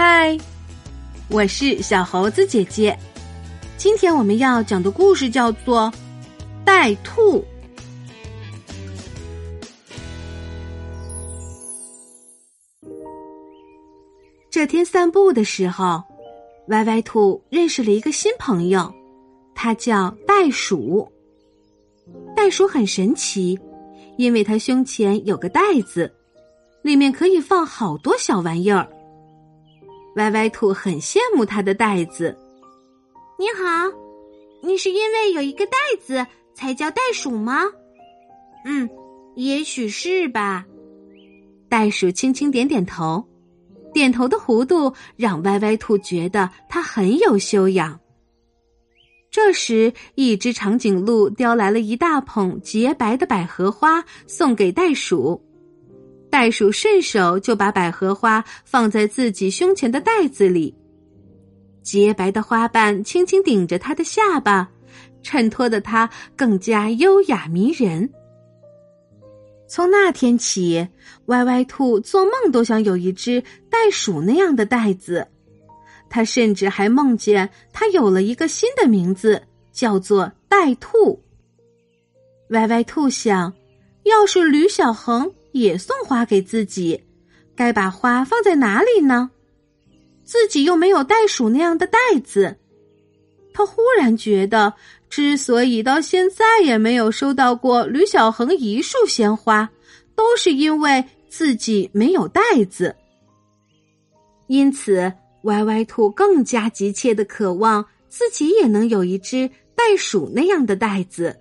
嗨，我是小猴子姐姐。今天我们要讲的故事叫做《带兔》。这天散步的时候，歪歪兔认识了一个新朋友，他叫袋鼠。袋鼠很神奇，因为它胸前有个袋子，里面可以放好多小玩意儿。歪歪兔很羡慕它的袋子。你好，你是因为有一个袋子才叫袋鼠吗？嗯，也许是吧。袋鼠轻轻点点头，点头的弧度让歪歪兔觉得它很有修养。这时，一只长颈鹿叼来了一大捧洁白的百合花，送给袋鼠。袋鼠顺手就把百合花放在自己胸前的袋子里，洁白的花瓣轻轻顶着它的下巴，衬托的它更加优雅迷人。从那天起，歪歪兔做梦都想有一只袋鼠那样的袋子。他甚至还梦见他有了一个新的名字，叫做袋兔。歪歪兔想，要是吕小恒。也送花给自己，该把花放在哪里呢？自己又没有袋鼠那样的袋子。他忽然觉得，之所以到现在也没有收到过吕小恒一束鲜花，都是因为自己没有袋子。因此，歪歪兔更加急切的渴望自己也能有一只袋鼠那样的袋子。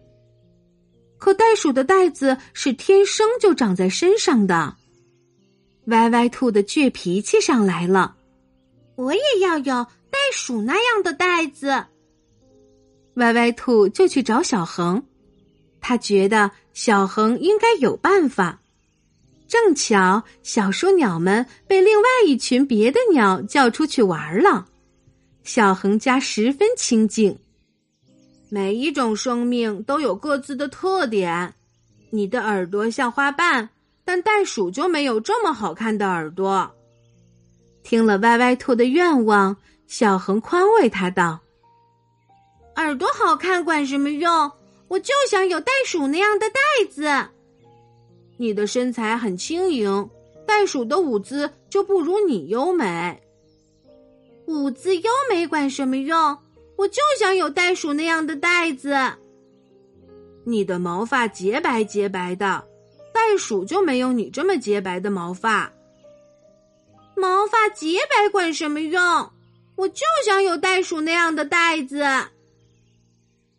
可袋鼠的袋子是天生就长在身上的，歪歪兔的倔脾气上来了。我也要有袋鼠那样的袋子。歪歪兔就去找小恒，他觉得小恒应该有办法。正巧小树鸟们被另外一群别的鸟叫出去玩了，小恒家十分清静。每一种生命都有各自的特点。你的耳朵像花瓣，但袋鼠就没有这么好看的耳朵。听了歪歪兔的愿望，小恒宽慰他道：“耳朵好看管什么用？我就想有袋鼠那样的袋子。你的身材很轻盈，袋鼠的舞姿就不如你优美。舞姿优美管什么用？”我就想有袋鼠那样的袋子。你的毛发洁白洁白的，袋鼠就没有你这么洁白的毛发。毛发洁白管什么用？我就想有袋鼠那样的袋子。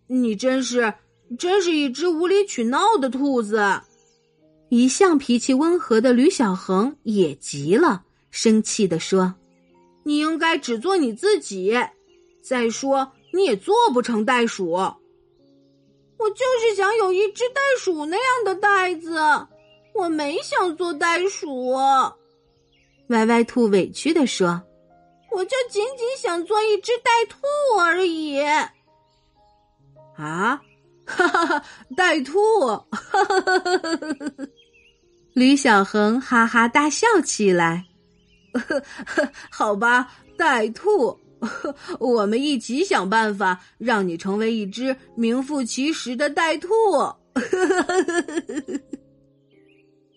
你真是，真是一只无理取闹的兔子。一向脾气温和的吕小恒也急了，生气的说：“你应该只做你自己。”再说，你也做不成袋鼠。我就是想有一只袋鼠那样的袋子，我没想做袋鼠。歪歪兔委屈的说：“我就仅仅想做一只袋兔而已。”啊，哈哈哈，袋兔！哈哈哈哈哈！吕小恒哈哈大笑起来。呵 呵好吧，袋兔。我们一起想办法，让你成为一只名副其实的袋兔。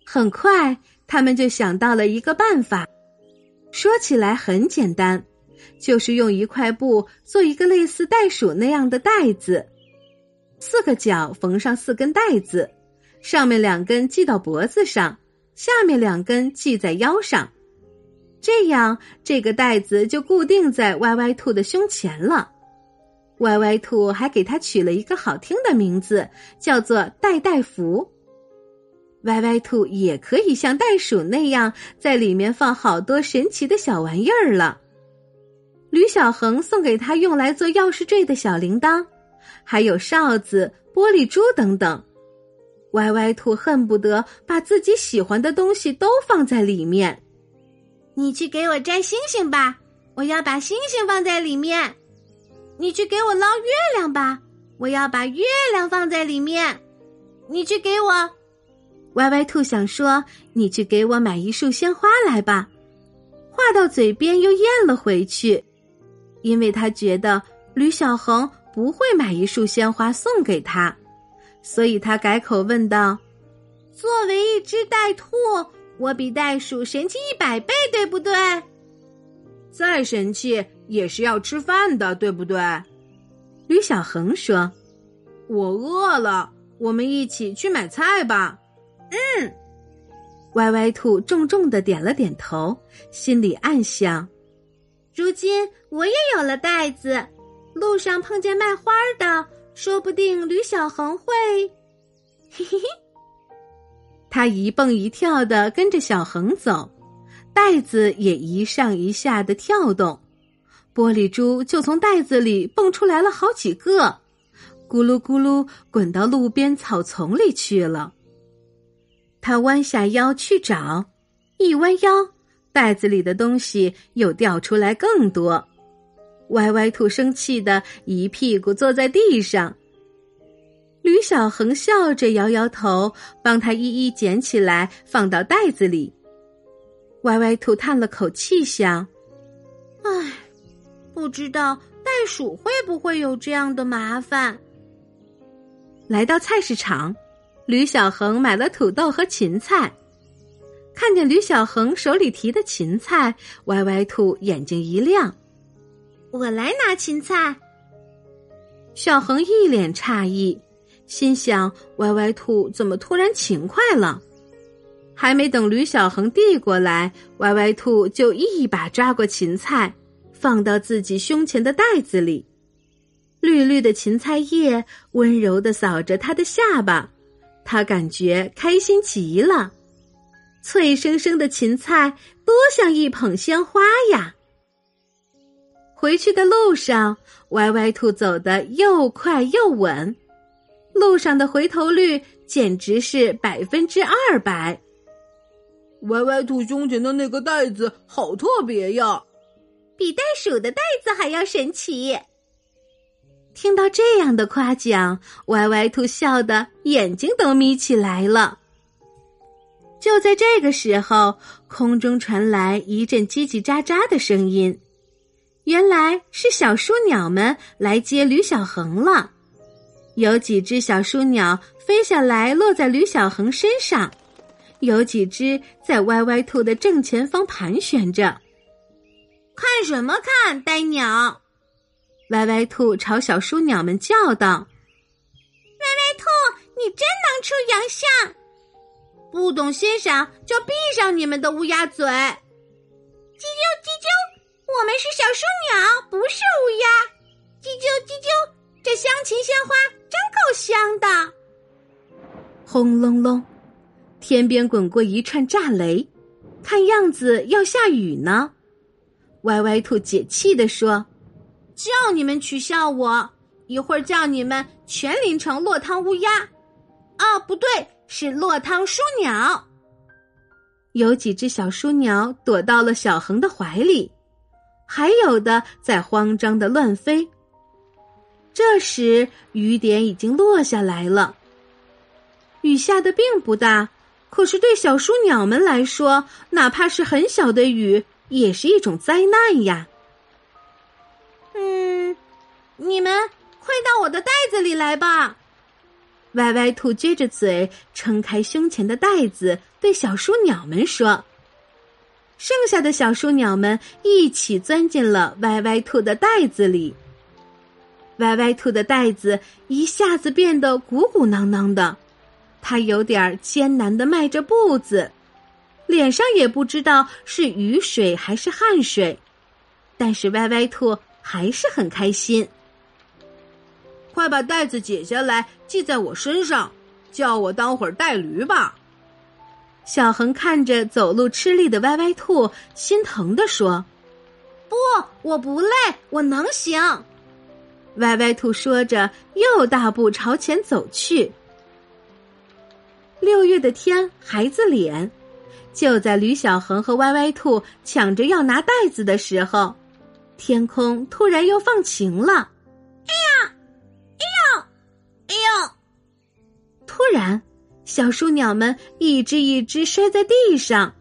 很快，他们就想到了一个办法。说起来很简单，就是用一块布做一个类似袋鼠那样的袋子，四个角缝上四根带子，上面两根系到脖子上，下面两根系在腰上。这样，这个袋子就固定在歪歪兔的胸前了。歪歪兔还给它取了一个好听的名字，叫做“袋袋福”。歪歪兔也可以像袋鼠那样，在里面放好多神奇的小玩意儿了。吕小恒送给他用来做钥匙坠的小铃铛，还有哨子、玻璃珠等等。歪歪兔恨不得把自己喜欢的东西都放在里面。你去给我摘星星吧，我要把星星放在里面。你去给我捞月亮吧，我要把月亮放在里面。你去给我，歪歪兔想说，你去给我买一束鲜花来吧。话到嘴边又咽了回去，因为他觉得吕小恒不会买一束鲜花送给他，所以他改口问道：“作为一只袋兔，我比袋鼠神气一百倍，对不对？再神气也是要吃饭的，对不对？”吕小恒说：“我饿了，我们一起去买菜吧。”嗯。歪歪兔重重的点了点头，心里暗想：如今我也有了袋子，路上碰见卖花的，说不定吕小恒会。嘿嘿嘿。他一蹦一跳的跟着小恒走，袋子也一上一下的跳动，玻璃珠就从袋子里蹦出来了好几个，咕噜咕噜滚到路边草丛里去了。他弯下腰去找，一弯腰，袋子里的东西又掉出来更多。歪歪兔生气的一屁股坐在地上。吕小恒笑着摇摇头，帮他一一捡起来，放到袋子里。歪歪兔叹了口气，想：“唉，不知道袋鼠会不会有这样的麻烦。”来到菜市场。吕小恒买了土豆和芹菜，看见吕小恒手里提的芹菜，歪歪兔眼睛一亮。我来拿芹菜。小恒一脸诧异，心想：歪歪兔怎么突然勤快了？还没等吕小恒递过来，歪歪兔就一把抓过芹菜，放到自己胸前的袋子里。绿绿的芹菜叶温柔的扫着他的下巴。他感觉开心极了，脆生生的芹菜多像一捧鲜花呀！回去的路上，歪歪兔走得又快又稳，路上的回头率简直是百分之二百。歪歪兔胸前的那个袋子好特别呀，比袋鼠的袋子还要神奇。听到这样的夸奖，歪歪兔笑得眼睛都眯起来了。就在这个时候，空中传来一阵叽叽喳喳的声音，原来是小树鸟们来接吕小恒了。有几只小树鸟飞下来，落在吕小恒身上；有几只在歪歪兔的正前方盘旋着。看什么看，呆鸟！歪歪兔朝小树鸟们叫道：“歪歪兔，你真能出洋相！不懂欣赏就闭上你们的乌鸦嘴！叽啾叽啾，我们是小树鸟，不是乌鸦！这香芹鲜花真够香的！”轰隆隆，天边滚过一串炸雷，看样子要下雨呢。歪歪兔解气地说。叫你们取笑我，一会儿叫你们全淋成落汤乌鸦。啊，不对，是落汤书鸟。有几只小书鸟躲到了小恒的怀里，还有的在慌张的乱飞。这时雨点已经落下来了，雨下的并不大，可是对小树鸟们来说，哪怕是很小的雨，也是一种灾难呀。嗯你们快到我的袋子里来吧！歪歪兔撅着嘴，撑开胸前的袋子，对小树鸟们说：“剩下的小树鸟们一起钻进了歪歪兔的袋子里。歪歪兔的袋子一下子变得鼓鼓囊囊的，它有点艰难的迈着步子，脸上也不知道是雨水还是汗水，但是歪歪兔还是很开心。”快把袋子解下来系在我身上，叫我当会儿带驴吧。小恒看着走路吃力的歪歪兔，心疼的说：“不，我不累，我能行。”歪歪兔说着，又大步朝前走去。六月的天，孩子脸，就在吕小恒和歪歪兔抢着要拿袋子的时候，天空突然又放晴了。哎呀，哎呦，哎呦突然，小树鸟们一只一只摔在地上，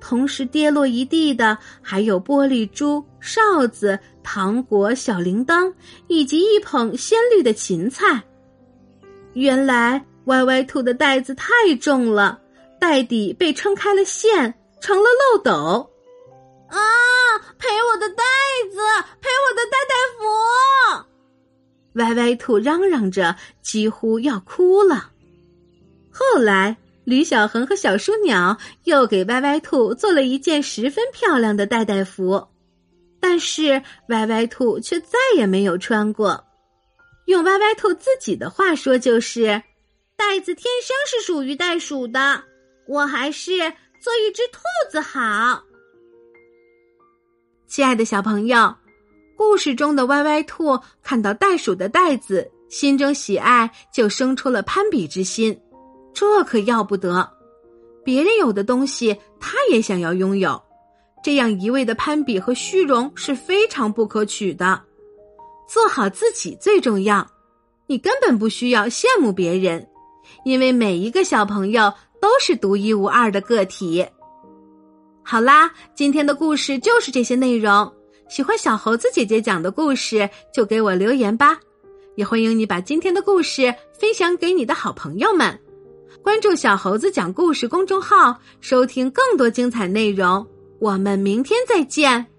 同时跌落一地的还有玻璃珠、哨子、糖果、小铃铛，以及一捧鲜绿的芹菜。原来歪歪兔的袋子太重了，袋底被撑开了线，成了漏斗。啊！赔我的袋子，赔我的袋袋服！歪歪兔嚷嚷着，几乎要哭了。后来。吕小恒和小书鸟又给歪歪兔做了一件十分漂亮的袋袋服，但是歪歪兔却再也没有穿过。用歪歪兔自己的话说，就是袋子天生是属于袋鼠的，我还是做一只兔子好。亲爱的小朋友，故事中的歪歪兔看到袋鼠的袋子，心中喜爱，就生出了攀比之心。这可要不得，别人有的东西他也想要拥有，这样一味的攀比和虚荣是非常不可取的。做好自己最重要，你根本不需要羡慕别人，因为每一个小朋友都是独一无二的个体。好啦，今天的故事就是这些内容。喜欢小猴子姐姐讲的故事，就给我留言吧，也欢迎你把今天的故事分享给你的好朋友们。关注小猴子讲故事公众号，收听更多精彩内容。我们明天再见。